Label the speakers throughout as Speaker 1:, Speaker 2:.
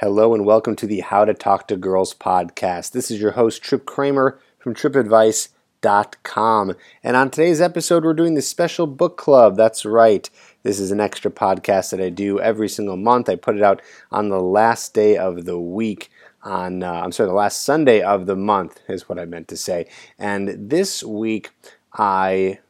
Speaker 1: Hello and welcome to the How to Talk to Girls podcast. This is your host, Trip Kramer from tripadvice.com. And on today's episode, we're doing the special book club. That's right. This is an extra podcast that I do every single month. I put it out on the last day of the week. On, uh, I'm sorry, the last Sunday of the month is what I meant to say. And this week, I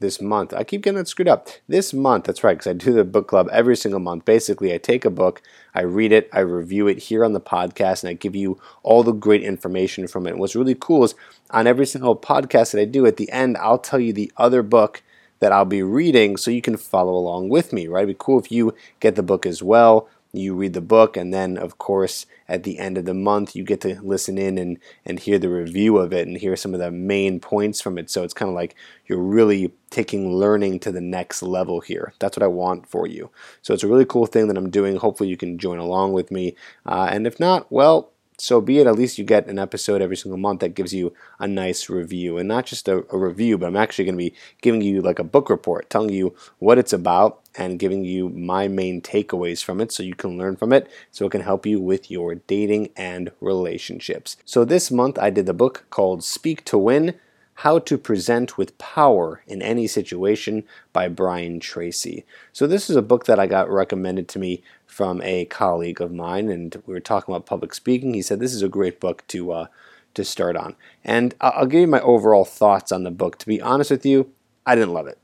Speaker 1: this month. I keep getting it screwed up. This month, that's right, because I do the book club every single month. Basically, I take a book, I read it, I review it here on the podcast, and I give you all the great information from it. And what's really cool is on every single podcast that I do, at the end, I'll tell you the other book that I'll be reading so you can follow along with me, right? It'd be cool if you get the book as well you read the book and then of course at the end of the month you get to listen in and, and hear the review of it and hear some of the main points from it. So it's kind of like you're really taking learning to the next level here. That's what i want for you. So it's a really cool thing that i'm doing. Hopefully you can join along with me. Uh, and if not well so be it. At least you get an episode every single month that gives you a nice review. And not just a, a review, but I'm actually going to be giving you like a book report, telling you what it's about and giving you my main takeaways from it so you can learn from it so it can help you with your dating and relationships. So this month I did the book called Speak to Win how to Present with Power in Any Situation by Brian Tracy. So, this is a book that I got recommended to me from a colleague of mine, and we were talking about public speaking. He said this is a great book to, uh, to start on. And I'll give you my overall thoughts on the book. To be honest with you, I didn't love it.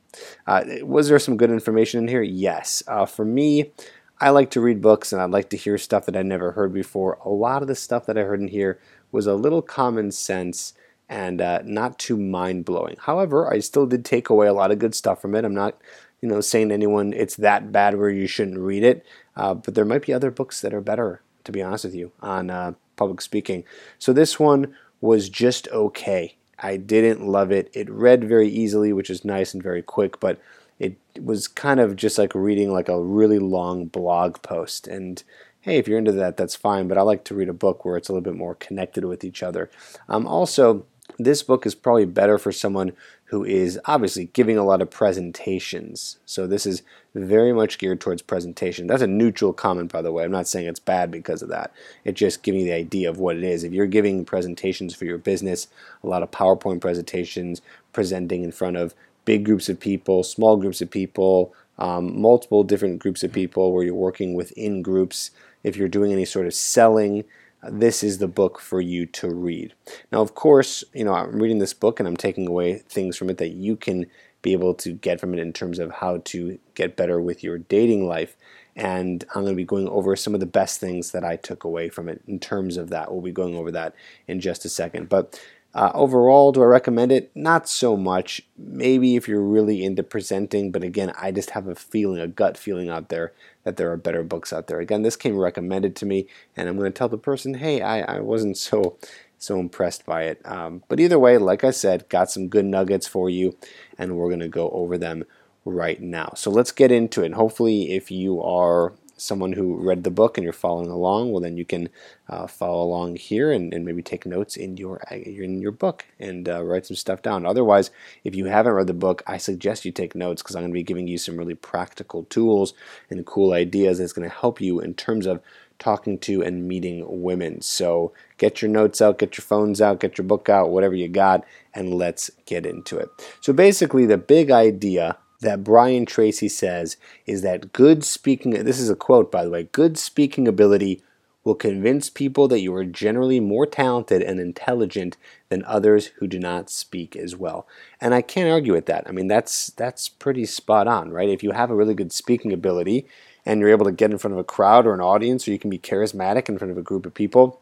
Speaker 1: Uh, was there some good information in here? Yes. Uh, for me, I like to read books and I like to hear stuff that I never heard before. A lot of the stuff that I heard in here was a little common sense and uh, not too mind blowing. However, I still did take away a lot of good stuff from it. I'm not, you know, saying to anyone it's that bad where you shouldn't read it, uh, but there might be other books that are better. To be honest with you, on uh, public speaking. So this one was just okay. I didn't love it. It read very easily, which is nice and very quick, but it was kind of just like reading like a really long blog post. And hey, if you're into that, that's fine. But I like to read a book where it's a little bit more connected with each other. Um, also, this book is probably better for someone who is obviously giving a lot of presentations. So this is very much geared towards presentation. That's a neutral comment, by the way. I'm not saying it's bad because of that. It's just giving you the idea of what it is. If you're giving presentations for your business, a lot of PowerPoint presentations, presenting in front of big groups of people, small groups of people, um, multiple different groups of people where you're working within groups, if you're doing any sort of selling, this is the book for you to read. Now, of course, you know, I'm reading this book and I'm taking away things from it that you can be able to get from it in terms of how to get better with your dating life. And I'm going to be going over some of the best things that I took away from it in terms of that. We'll be going over that in just a second. But uh, overall, do I recommend it? Not so much. Maybe if you're really into presenting, but again, I just have a feeling, a gut feeling out there that there are better books out there. Again, this came recommended to me, and I'm going to tell the person, hey, I, I wasn't so so impressed by it. Um, but either way, like I said, got some good nuggets for you, and we're going to go over them right now. So let's get into it. And hopefully, if you are someone who read the book and you're following along, well, then you can uh, follow along here and, and, maybe take notes in your in your book and uh, write some stuff down. Otherwise, if you haven't read the book, I suggest you take notes because I'm going to be giving you some really practical tools and cool ideas that's going to help you in terms of talking to and meeting women. So get your notes out, get your phones out, get your book out, whatever you got, and let's get into it. So basically, the big idea that Brian Tracy says is that good speaking, this is a quote by the way, good speaking ability will convince people that you are generally more talented and intelligent than others who do not speak as well. And I can't argue with that. I mean, that's that's pretty spot on, right? If you have a really good speaking ability and you're able to get in front of a crowd or an audience or you can be charismatic in front of a group of people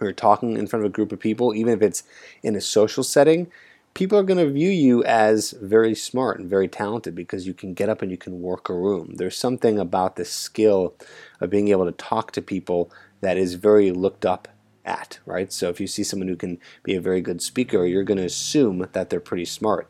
Speaker 1: or talking in front of a group of people, even if it's in a social setting, people are going to view you as very smart and very talented because you can get up and you can work a room. There's something about the skill of being able to talk to people that is very looked up at, right? So if you see someone who can be a very good speaker, you're going to assume that they're pretty smart.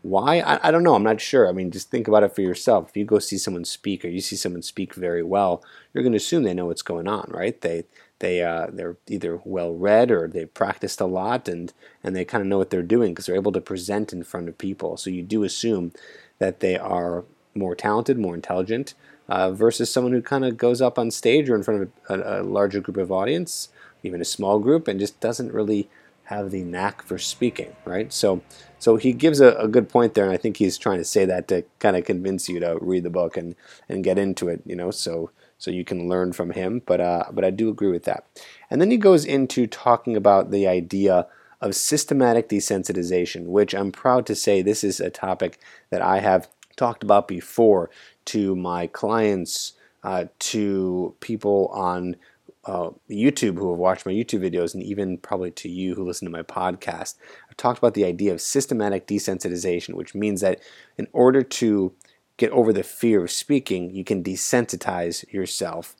Speaker 1: Why? I, I don't know. I'm not sure. I mean, just think about it for yourself. If you go see someone speak or you see someone speak very well, you're going to assume they know what's going on, right? They they uh, they're either well read or they've practiced a lot and and they kind of know what they're doing because they're able to present in front of people. So you do assume that they are more talented, more intelligent. uh, versus someone who kind of goes up on stage or in front of a, a, larger group of audience, even a small group, and just doesn't really have the knack for speaking, right? So, so he gives a, a good point there, and I think he's trying to say that to kind of convince you to read the book and and get into it, you know, so so you can learn from him. But uh, but I do agree with that. And then he goes into talking about the idea of systematic desensitization, which I'm proud to say this is a topic that I have talked about before to my clients, uh, to people on uh, YouTube who have watched my YouTube videos, and even probably to you who listen to my podcast. I've talked about the idea of systematic desensitization, which means that in order to get over the fear of speaking, you can desensitize yourself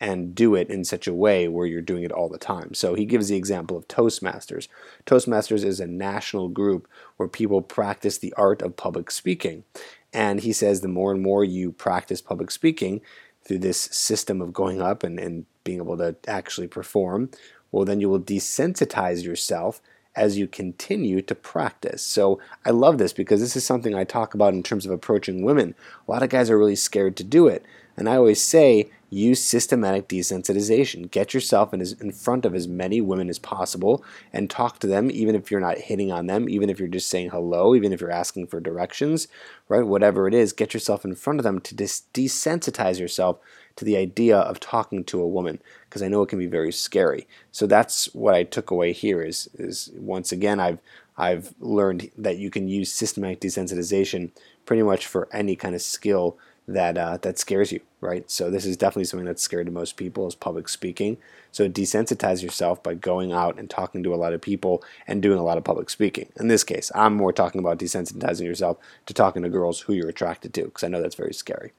Speaker 1: and do it in such a way where you're doing it all the time. So he gives the example of Toastmasters. Toastmasters is a national group where people practice the art of public speaking. And he says the more and more you practice public speaking through this system of going up and, and being able to actually perform, well, then you will desensitize yourself as you continue to practice. So I love this because this is something I talk about in terms of approaching women. A lot of guys are really scared to do it. And I always say, use systematic desensitization. Get yourself in, as, in front of as many women as possible and talk to them, even if you're not hitting on them, even if you're just saying hello, even if you're asking for directions, right? Whatever it is, get yourself in front of them to dis- desensitize yourself to the idea of talking to a woman because I know it can be very scary. So that's what I took away here is is once again I've I've learned that you can use systematic desensitization pretty much for any kind of skill that uh, that scares you, right? So this is definitely something that's scary to most people is public speaking. So desensitize yourself by going out and talking to a lot of people and doing a lot of public speaking. In this case, I'm more talking about desensitizing yourself to talking to girls who you're attracted to because I know that's very scary.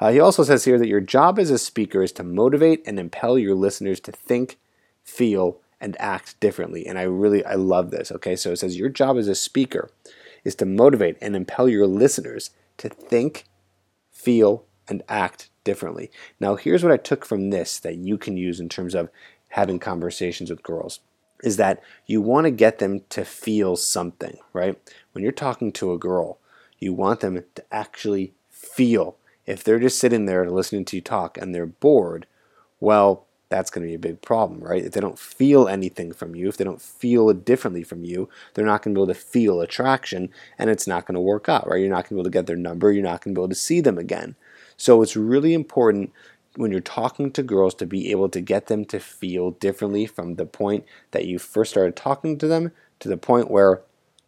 Speaker 1: Uh, he also says here that your job as a speaker is to motivate and impel your listeners to think, feel, and act differently. And I really I love this. Okay, so it says your job as a speaker is to motivate and impel your listeners to think feel, and act differently. Now, here's what I took from this that you can use in terms of having conversations with girls is that you want to get them to feel something, right? When you're talking to a girl, you want them to actually feel. If they're just sitting there listening to you talk and they're bored, well, that's going to be a big problem, right? If they don't feel anything from you, if they don't feel differently from you, they're not going to be able to feel attraction and it's not going to work out, right? You're not going to be able to get their number, you're not going to be able to see them again. So it's really important when you're talking to girls to be able to get them to feel differently from the point that you first started talking to them to the point where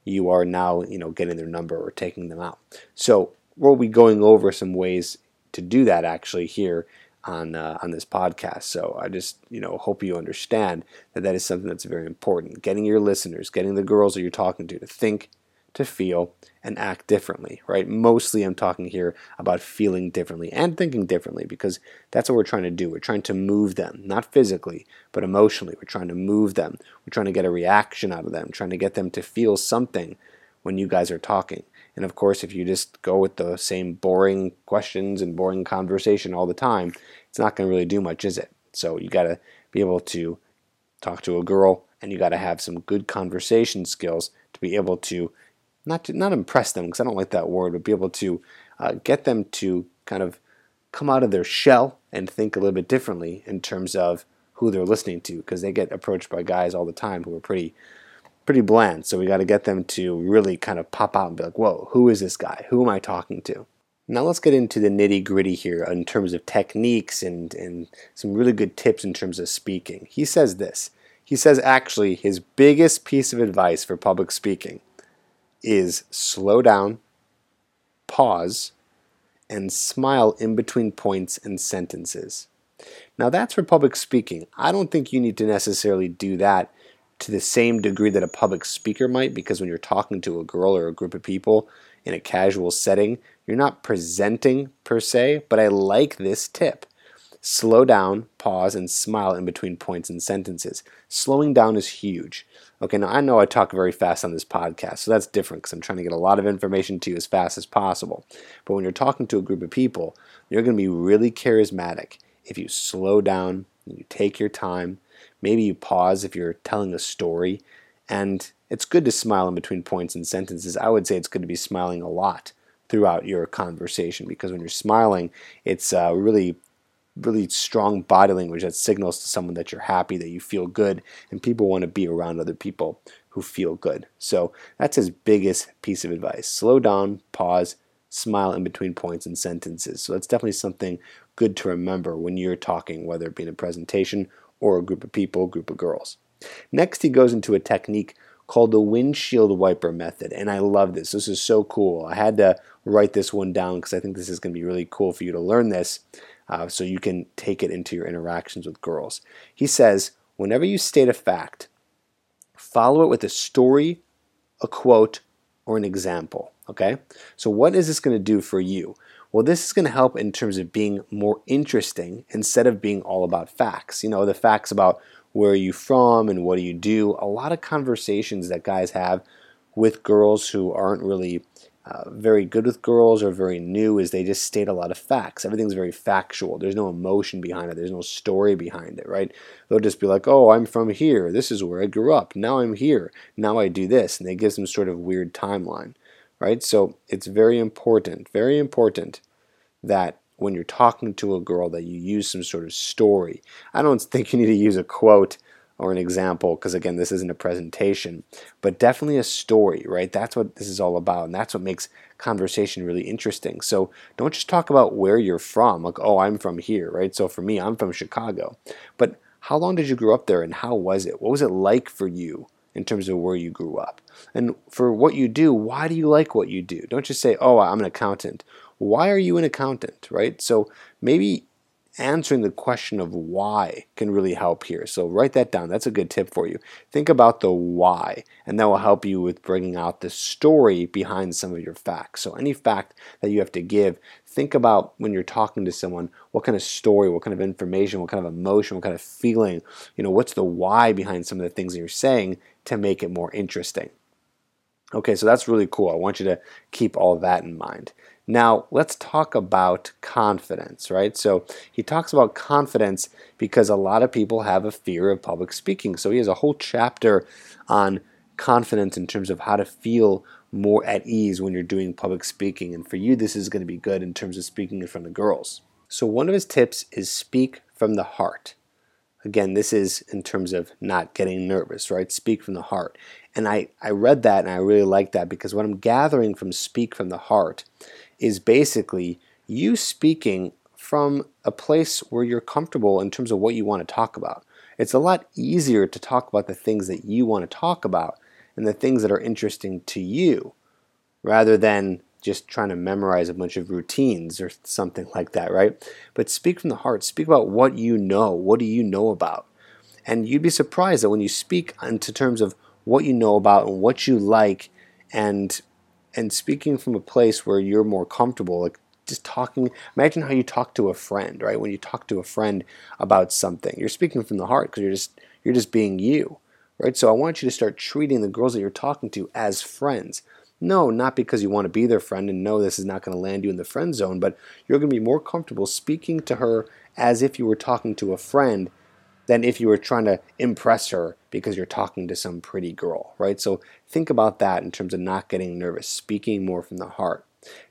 Speaker 1: you are now, you know, getting their number or taking them out. So we'll be going over some ways to do that actually here on uh, on this podcast. So I just you know hope you understand that that is something that's very important. Getting your listeners, getting the girls that you're talking to to think, to feel, and act differently. Right? Mostly, I'm talking here about feeling differently and thinking differently because that's what we're trying to do. We're trying to move them, not physically, but emotionally. We're trying to move them. We're trying to get a reaction out of them. Trying to get them to feel something when you guys are talking. And of course, if you just go with the same boring questions and boring conversation all the time, it's not going to really do much, is it? So you got to be able to talk to a girl and you got to have some good conversation skills to be able to not to, not impress them because I don't like that word, but be able to uh, get them to kind of come out of their shell and think a little bit differently in terms of who they're listening to because they get approached by guys all the time who are pretty pretty bland. So we got to get them to really kind of pop out and be like, whoa, who is this guy? Who am I talking to? Now let's get into the nitty gritty here in terms of techniques and, and some really good tips in terms of speaking. He says this. He says actually his biggest piece of advice for public speaking is slow down, pause, and smile in between points and sentences. Now that's for public speaking. I don't think you need to necessarily do that to the same degree that a public speaker might, because when you're talking to a girl or a group of people in a casual setting, you're not presenting per se, but I like this tip. Slow down, pause, and smile in between points and sentences. Slowing down is huge. Okay, now I know I talk very fast on this podcast, so that's different because I'm trying to get a lot of information to you as fast as possible. But when you're talking to a group of people, you're going to be really charismatic if you slow down, you take your time, Maybe you pause if you're telling a story. And it's good to smile in between points and sentences. I would say it's good to be smiling a lot throughout your conversation because when you're smiling, it's uh, really really strong body language that signals to someone that you're happy, that you feel good, and people want to be around other people who feel good. So that's his biggest piece of advice. Slow down, pause, smile in between points and sentences. So that's definitely something good to remember when you're talking, whether it be in a presentation or a group of people, a group of girls. Next, he goes into a technique called the windshield wiper method. And I love this. This is so cool. I had to write this one down because I think this is going to be really cool for you to learn this uh, so you can take it into your interactions with girls. He says, whenever you state a fact, follow it with a story, a quote, or an example. Okay? So, what is this going to do for you? Well, this is going to help in terms of being more interesting instead of being all about facts. You know, the facts about where are you from and what do you do. A lot of conversations that guys have with girls who aren't really uh, very good with girls or very new is they just state a lot of facts. Everything's very factual. There's no emotion behind it. There's no story behind it, right? They'll just be like, "Oh, I'm from here. This is where I grew up. Now I'm here. Now I do this," and they give some sort of weird timeline, right? So it's very important, very important that when you're talking to a girl that you use some sort of story. I don't think you need to use a quote or an example because again this isn't a presentation but definitely a story right? That's what this is all about and that's what makes conversation really interesting. So don't just talk about where you're from like oh i'm from here right? So for me i'm from chicago. But how long did you grow up there and how was it? What was it like for you in terms of where you grew up and for what you do why do you like what you do don't just say oh i'm an accountant why are you an accountant, right? So maybe answering the question of why can really help here. So write that down. That's a good tip for you. Think about the why, and that will help you with bringing out the story behind some of your facts. So any fact that you have to give, think about when you're talking to someone, what kind of story, what kind of information, what kind of emotion, what kind of feeling, you know, what's the why behind some of the things that you're saying to make it more interesting. Okay, so that's really cool. I want you to keep all that in mind. Now, let's talk about confidence, right? So, he talks about confidence because a lot of people have a fear of public speaking. So, he has a whole chapter on confidence in terms of how to feel more at ease when you're doing public speaking. And for you, this is going to be good in terms of speaking in front of girls. So, one of his tips is speak from the heart. Again, this is in terms of not getting nervous, right? Speak from the heart. And I, I read that and I really like that because what I'm gathering from Speak from the Heart is basically you speaking from a place where you're comfortable in terms of what you want to talk about. It's a lot easier to talk about the things that you want to talk about and the things that are interesting to you rather than just trying to memorize a bunch of routines or something like that, right? But speak from the heart. Speak about what you know. What do you know about? And you'd be surprised that when you speak into terms of what you know about and what you like and and speaking from a place where you're more comfortable, like just talking. Imagine how you talk to a friend, right? When you talk to a friend about something, you're speaking from the heart because you're just you're just being you, right? So I want you to start treating the girls that you're talking to as friends. No, not because you want to be their friend and know this is not going to land you in the friend zone, but you're going to be more comfortable speaking to her as if you were talking to a friend than if you were trying to impress her because you're talking to some pretty girl, right? So think about that in terms of not getting nervous, speaking more from the heart,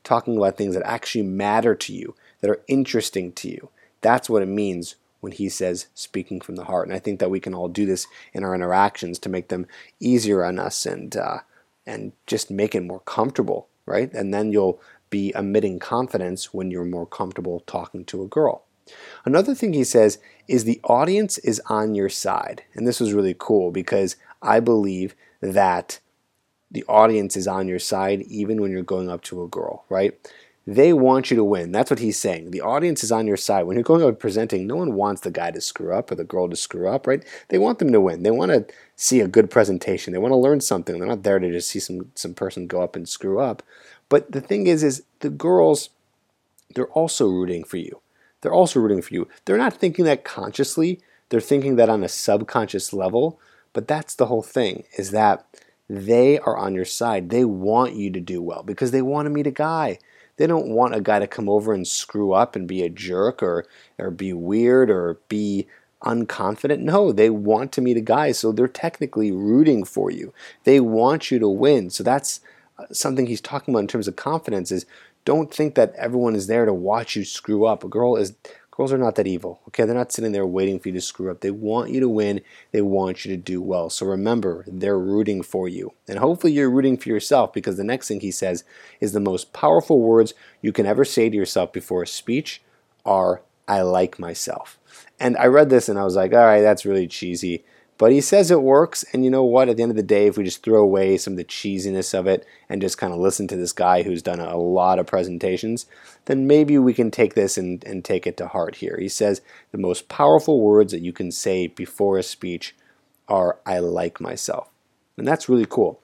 Speaker 1: talking about things that actually matter to you, that are interesting to you. That's what it means when he says speaking from the heart. And I think that we can all do this in our interactions to make them easier on us and uh, and just make it more comfortable, right? And then you'll be emitting confidence when you're more comfortable talking to a girl. Another thing he says is the audience is on your side. And this was really cool because I believe that the audience is on your side even when you're going up to a girl, right? They want you to win. That's what he's saying. The audience is on your side. When you're going up presenting, no one wants the guy to screw up or the girl to screw up, right? They want them to win. They want to see a good presentation. They want to learn something. They're not there to just see some some person go up and screw up. But the thing is is the girls they're also rooting for you they're also rooting for you. They're not thinking that consciously, they're thinking that on a subconscious level, but that's the whole thing is that they are on your side. They want you to do well because they want to meet a guy. They don't want a guy to come over and screw up and be a jerk or or be weird or be unconfident. No, they want to meet a guy, so they're technically rooting for you. They want you to win. So that's uh, something he's talking about in terms of confidence is don't think that everyone is there to watch you screw up. A girl is girls are not that evil. Okay, they're not sitting there waiting for you to screw up. They want you to win. They want you to do well. So remember, they're rooting for you. And hopefully you're rooting for yourself because the next thing he says is the most powerful words you can ever say to yourself before a speech are I like myself. And I read this and I was like, all right, that's really cheesy. But he says it works, and you know what? At the end of the day, if we just throw away some of the cheesiness of it and just kind of listen to this guy who's done a lot of presentations, then maybe we can take this and, and take it to heart here. He says the most powerful words that you can say before a speech are, I like myself. And that's really cool.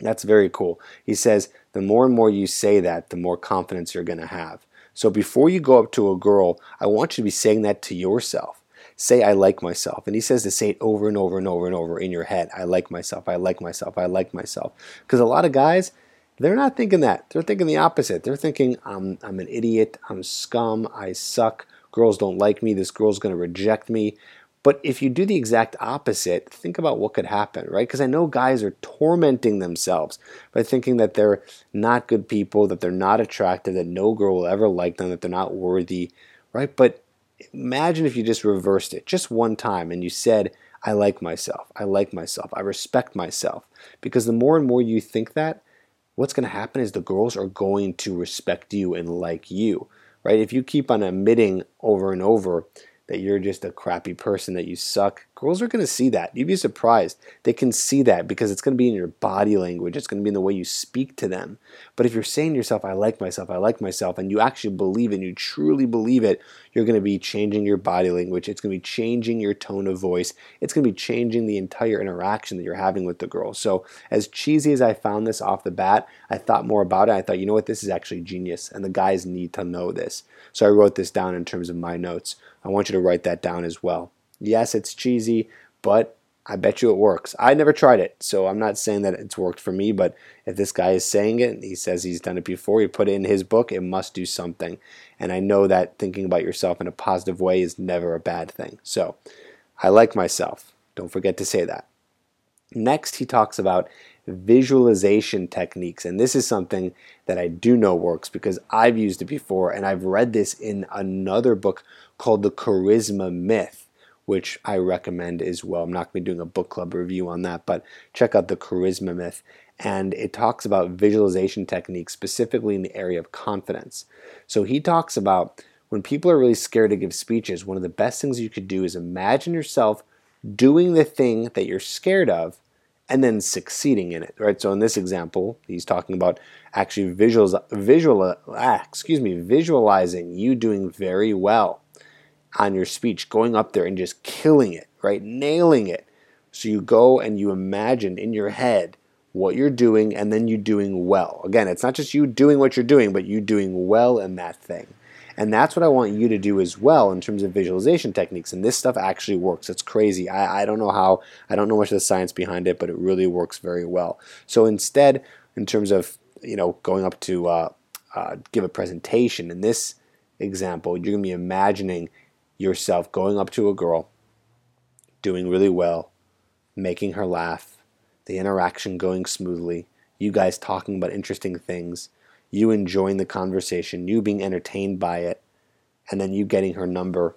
Speaker 1: That's very cool. He says the more and more you say that, the more confidence you're going to have. So before you go up to a girl, I want you to be saying that to yourself say I like myself. And he says to say it over and over and over and over in your head. I like myself. I like myself. I like myself. Because a lot of guys, they're not thinking that. They're thinking the opposite. They're thinking I'm I'm an idiot. I'm scum. I suck. Girls don't like me. This girl's going to reject me. But if you do the exact opposite, think about what could happen, right? Because I know guys are tormenting themselves by thinking that they're not good people, that they're not attractive, that no girl will ever like them, that they're not worthy, right? But imagine if you just reversed it just one time and you said, I like myself, I like myself, I respect myself. Because the more and more you think that, what's going to happen is the girls are going to respect you and like you, right? If you keep on admitting over and over that you're just a crappy person, that you suck, girls are going to see that. You'd be surprised. They can see that because it's going to be in your body language, it's going to be in the way you speak to them. But if you're saying to yourself, I like myself, I like myself, and you actually believe it, and you truly believe it, you're going to be changing your body language. It's going to be changing your tone of voice. It's going to be changing the entire interaction that you're having with the girl. So, as cheesy as I found this off the bat, I thought more about it. I thought, you know what, this is actually genius, and the guys need to know this. So, I wrote this down in terms of my notes. I want you to write that down as well. Yes, it's cheesy, but I bet you it works. I never tried it, so I'm not saying that it's worked for me, but if this guy is saying it, and he says he's done it before, he put it in his book, it must do something. And I know that thinking about yourself in a positive way is never a bad thing. So I like myself. Don't forget to say that. Next, he talks about visualization techniques. And this is something that I do know works because I've used it before and I've read this in another book called The Charisma Myth, which I recommend as well. I'm not going to be doing a book club review on that, but check out The Charisma Myth. And it talks about visualization techniques, specifically in the area of confidence. So he talks about when people are really scared to give speeches, one of the best things you could do is imagine yourself doing the thing that you're scared of and then succeeding in it, right? So in this example, he's talking about actually visual, visual, ah, excuse me, visualizing you doing very well on your speech, going up there and just killing it, right? Nailing it. So you go and you imagine in your head what you're doing and then you doing well. Again, it's not just you doing what you're doing, but you doing well in that thing. And that's what I want you to do as well in terms of visualization techniques. And this stuff actually works. It's crazy. I, I don't know how, I don't know much of the science behind it, but it really works very well. So instead, in terms of, you know, going up to uh, uh, give a presentation, in this example, you're going to be imagining yourself going up to a girl, doing really well, making her laugh, the interaction going smoothly, you guys talking about interesting things, you enjoying the conversation, you being entertained by it, and then you getting her number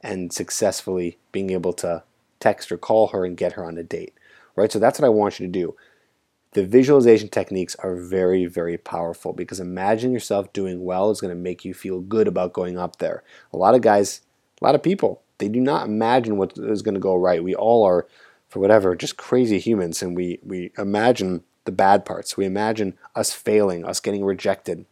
Speaker 1: and successfully being able to text or call her and get her on a date. Right? So that's what I want you to do. The visualization techniques are very, very powerful because imagine yourself doing well is going to make you feel good about going up there. A lot of guys, a lot of people, they do not imagine what is going to go right. We all are, for whatever, just crazy humans, and we, we imagine the bad parts. We imagine us failing, us getting rejected.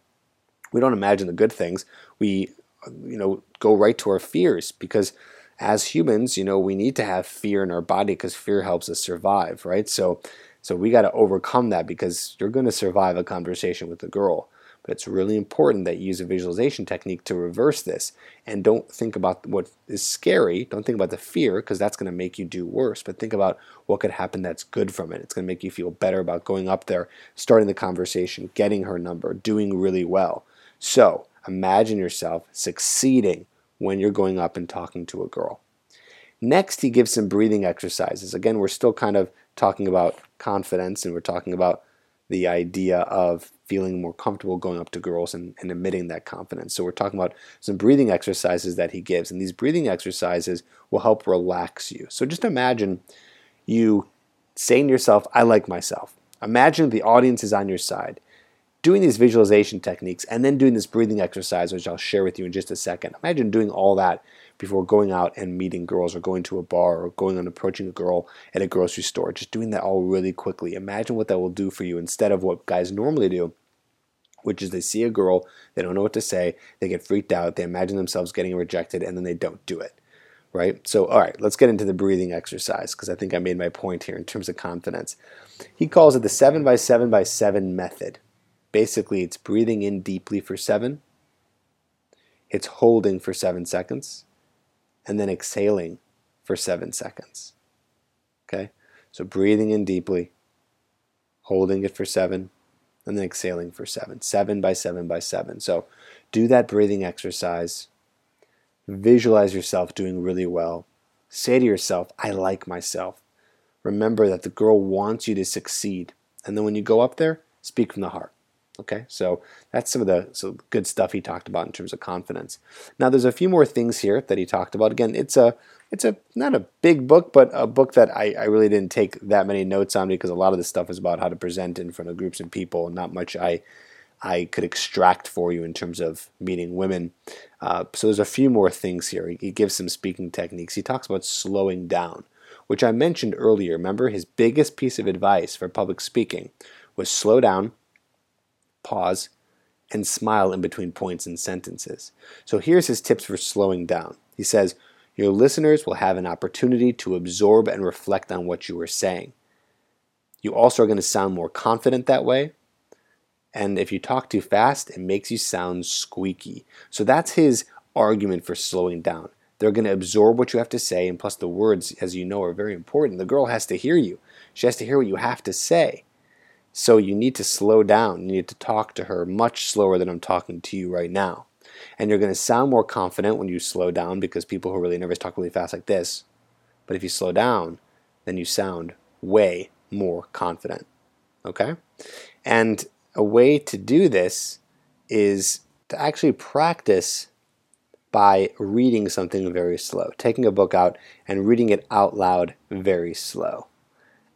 Speaker 1: We don't imagine the good things. We, you know, go right to our fears because as humans, you know, we need to have fear in our body because fear helps us survive, right? So, so we got to overcome that because you're going to survive a conversation with a girl. But it's really important that you use a visualization technique to reverse this. And don't think about what is scary. Don't think about the fear because that's going to make you do worse. But think about what could happen that's good from it. It's going to make you feel better about going up there, starting the conversation, getting her number, doing really well. So imagine yourself succeeding when you're going up and talking to a girl. Next, he gives some breathing exercises. Again, we're still kind of talking about confidence and we're talking about the idea of feeling more comfortable going up to girls and, and emitting that confidence. So we're talking about some breathing exercises that he gives, and these breathing exercises will help relax you. So just imagine you saying to yourself, I like myself. Imagine the audience is on your side doing these visualization techniques and then doing this breathing exercise, which I'll share with you in just a second. Imagine doing all that before going out and meeting girls or going to a bar or going and approaching a girl at a grocery store. Just doing that all really quickly. Imagine what that will do for you instead of what guys normally do, which is they see a girl, they don't know what to say, they get freaked out, they imagine themselves getting rejected, and then they don't do it. Right? So, all right, let's get into the breathing exercise because I think I made my point here in terms of confidence. He calls it the 7 by 7 by 7 method. Basically, it's breathing in deeply for seven, it's holding for seven seconds, and then exhaling for seven seconds. Okay? So breathing in deeply, holding it for seven, and then exhaling for seven. Seven by seven by seven. So do that breathing exercise. Visualize yourself doing really well. Say to yourself, I like myself. Remember that the girl wants you to succeed. And then when you go up there, speak from the heart. Okay, so that's some of the so good stuff he talked about in terms of confidence. Now, there's a few more things here that he talked about. Again, it's a it's a not a big book, but a book that I, I really didn't take that many notes on because a lot of this stuff is about how to present in front of groups and people, not much I I could extract for you in terms of meeting women. Uh, so there's a few more things here. He, he gives some speaking techniques. He talks about slowing down, which I mentioned earlier. Remember, his biggest piece of advice for public speaking was slow down pause, and smile in between points and sentences. So here's his tips for slowing down. He says, Your listeners will have an opportunity to absorb and reflect on what you are saying. You also are going to sound more confident that way. And if you talk too fast, it makes you sound squeaky. So that's his argument for slowing down. They're going to absorb what you have to say, and plus, the words, as you know, are very important. The girl has to hear you, she has to hear what you have to say. So you need to slow down. You need to talk to her much slower than I'm talking to you right now. And you're going to sound more confident when you slow down because people who are really nervous talk really fast like this. But if you slow down, then you sound way more confident. Okay? And a way to do this is to actually practice by reading something very slow, taking a book out and reading it out loud very slow.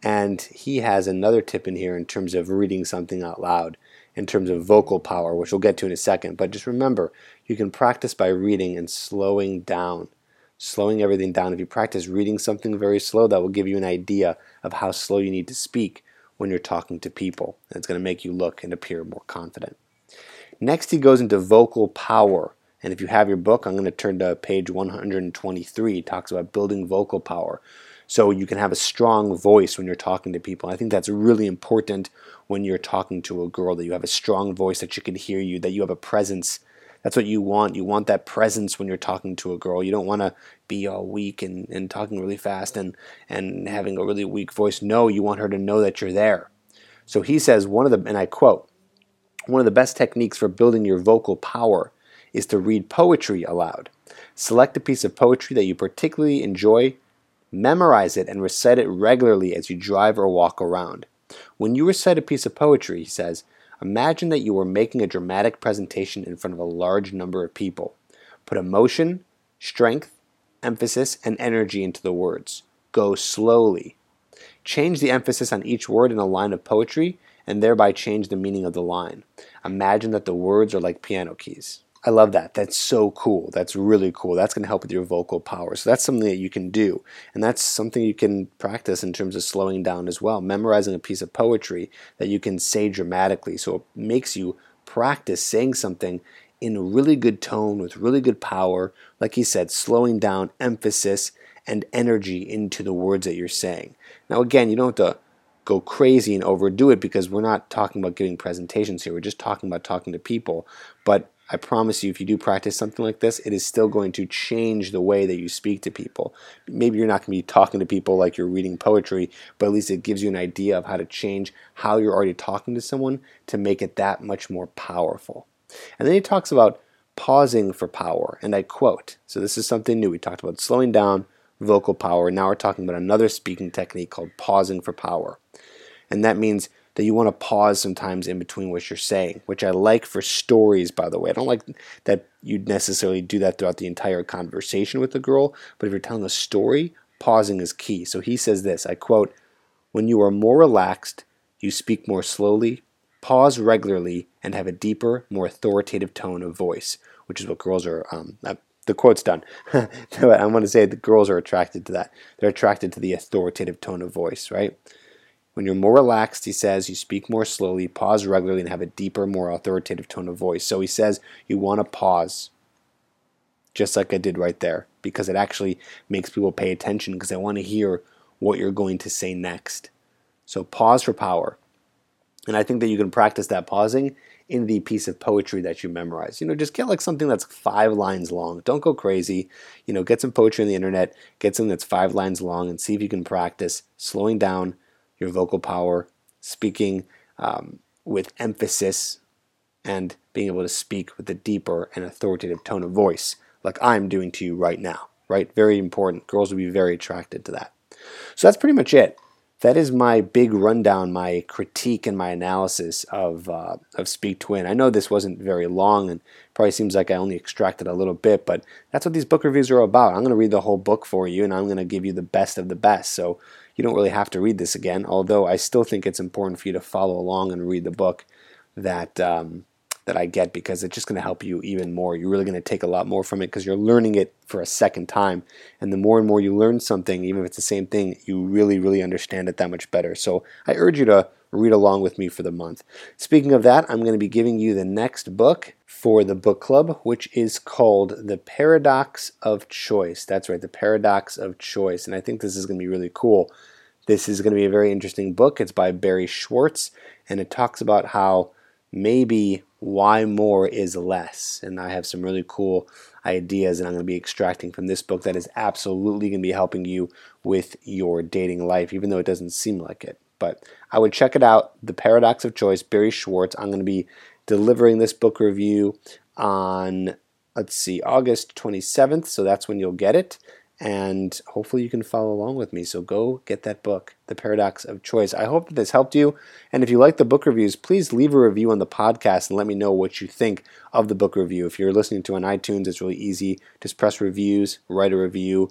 Speaker 1: And he has another tip in here in terms of reading something out loud, in terms of vocal power, which we'll get to in a second. But just remember, you can practice by reading and slowing down, slowing everything down. If you practice reading something very slow, that will give you an idea of how slow you need to speak when you're talking to people. And it's going to make you look and appear more confident. Next, he goes into vocal power. And if you have your book, I'm going to turn to page 123. It talks about building vocal power so you can have a strong voice when you're talking to people. I think that's really important when you're talking to a girl that you have a strong voice that she can hear you, that you have a presence. That's what you want. You want that presence when you're talking to a girl. You don't want to be all weak and, and talking really fast and, and having a really weak voice. No, you want her to know that you're there. So he says, one of the, and I quote, one of the best techniques for building your vocal power is to read poetry aloud. Select a piece of poetry that you particularly enjoy Memorize it and recite it regularly as you drive or walk around. When you recite a piece of poetry, he says, imagine that you are making a dramatic presentation in front of a large number of people. Put emotion, strength, emphasis, and energy into the words. Go slowly. Change the emphasis on each word in a line of poetry and thereby change the meaning of the line. Imagine that the words are like piano keys. I love that. That's so cool. That's really cool. That's going to help with your vocal power. So that's something that you can do. And that's something you can practice in terms of slowing down as well. Memorizing a piece of poetry that you can say dramatically. So it makes you practice saying something in a really good tone with really good power. Like he said, slowing down emphasis and energy into the words that you're saying. Now, again, you don't have to go crazy and overdo it because we're not talking about giving presentations here. We're just talking about talking to people. But I promise you, if you do practice something like this, it is still going to change the way that you speak to people. Maybe you're not going to be talking to people like you're reading poetry, but at least it gives you an idea of how to change how you're already talking to someone to make it that much more powerful. And then he talks about pausing for power, and I quote. So this is something new. We talked about slowing down, vocal power. Now we're talking about another speaking technique called pausing for power. And that means that you want to pause sometimes in between what you're saying, which I like for stories, by the way. I don't like that you'd necessarily do that throughout the entire conversation with the girl, but if you're telling a story, pausing is key. So he says this I quote, When you are more relaxed, you speak more slowly, pause regularly, and have a deeper, more authoritative tone of voice, which is what girls are. Um, uh, the quote's done. I want to say the girls are attracted to that. They're attracted to the authoritative tone of voice, right? When you're more relaxed, he says, you speak more slowly, pause regularly, and have a deeper, more authoritative tone of voice. So he says you want to pause, just like I did right there, because it actually makes people pay attention because they want to hear what you're going to say next. So pause for power. And I think that you can practice that pausing in the piece of poetry that you memorize. You know, just get like something that's five lines long. Don't go crazy. You know, get some poetry on the internet, get something that's five lines long, and see if you can practice slowing down your vocal power, speaking um, with emphasis, and being able to speak with a deeper and authoritative tone of voice, like I'm doing to you right now. Right? Very important. Girls will be very attracted to that. So that's pretty much it. That is my big rundown, my critique and my analysis of uh, of Speak to Win. I know this wasn't very long, and probably seems like I only extracted a little bit, but that's what these book reviews are about. I'm going to read the whole book for you, and I'm going to give you the best of the best. So you don't really have to read this again, although I still think it's important for you to follow along and read the book that um, that I get because it's just going to help you even more. You're really going to take a lot more from it because you're learning it for a second time. And the more and more you learn something, even if it's the same thing, you really, really understand it that much better. So I urge you to read along with me for the month. Speaking of that, I'm going to be giving you the next book for the book club, which is called The Paradox of Choice. That's right, The Paradox of Choice. And I think this is going to be really cool. This is going to be a very interesting book. It's by Barry Schwartz, and it talks about how maybe why more is less. And I have some really cool ideas and I'm going to be extracting from this book that is absolutely going to be helping you with your dating life, even though it doesn't seem like it. But I would check it out The Paradox of Choice, Barry Schwartz. I'm going to be delivering this book review on, let's see, August 27th, so that's when you'll get it and hopefully you can follow along with me. So go get that book, The Paradox of Choice. I hope that this helped you. And if you like the book reviews, please leave a review on the podcast and let me know what you think of the book review. If you're listening to on iTunes, it's really easy. Just press reviews, write a review.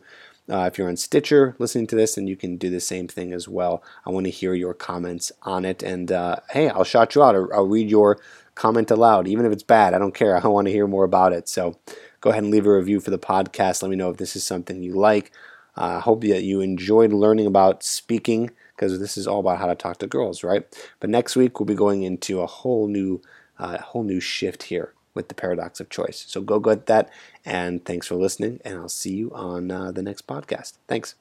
Speaker 1: Uh, if you're on Stitcher listening to this, then you can do the same thing as well. I want to hear your comments on it. And uh, hey, I'll shout you out. I'll read your comment aloud, even if it's bad. I don't care. I want to hear more about it. So go ahead and leave a review for the podcast. Let me know if this is something you like. I uh, hope that you enjoyed learning about speaking because this is all about how to talk to girls, right? But next week we'll be going into a whole new, uh, whole new shift here with the paradox of choice. So go get that, and thanks for listening, and I'll see you on uh, the next podcast. Thanks.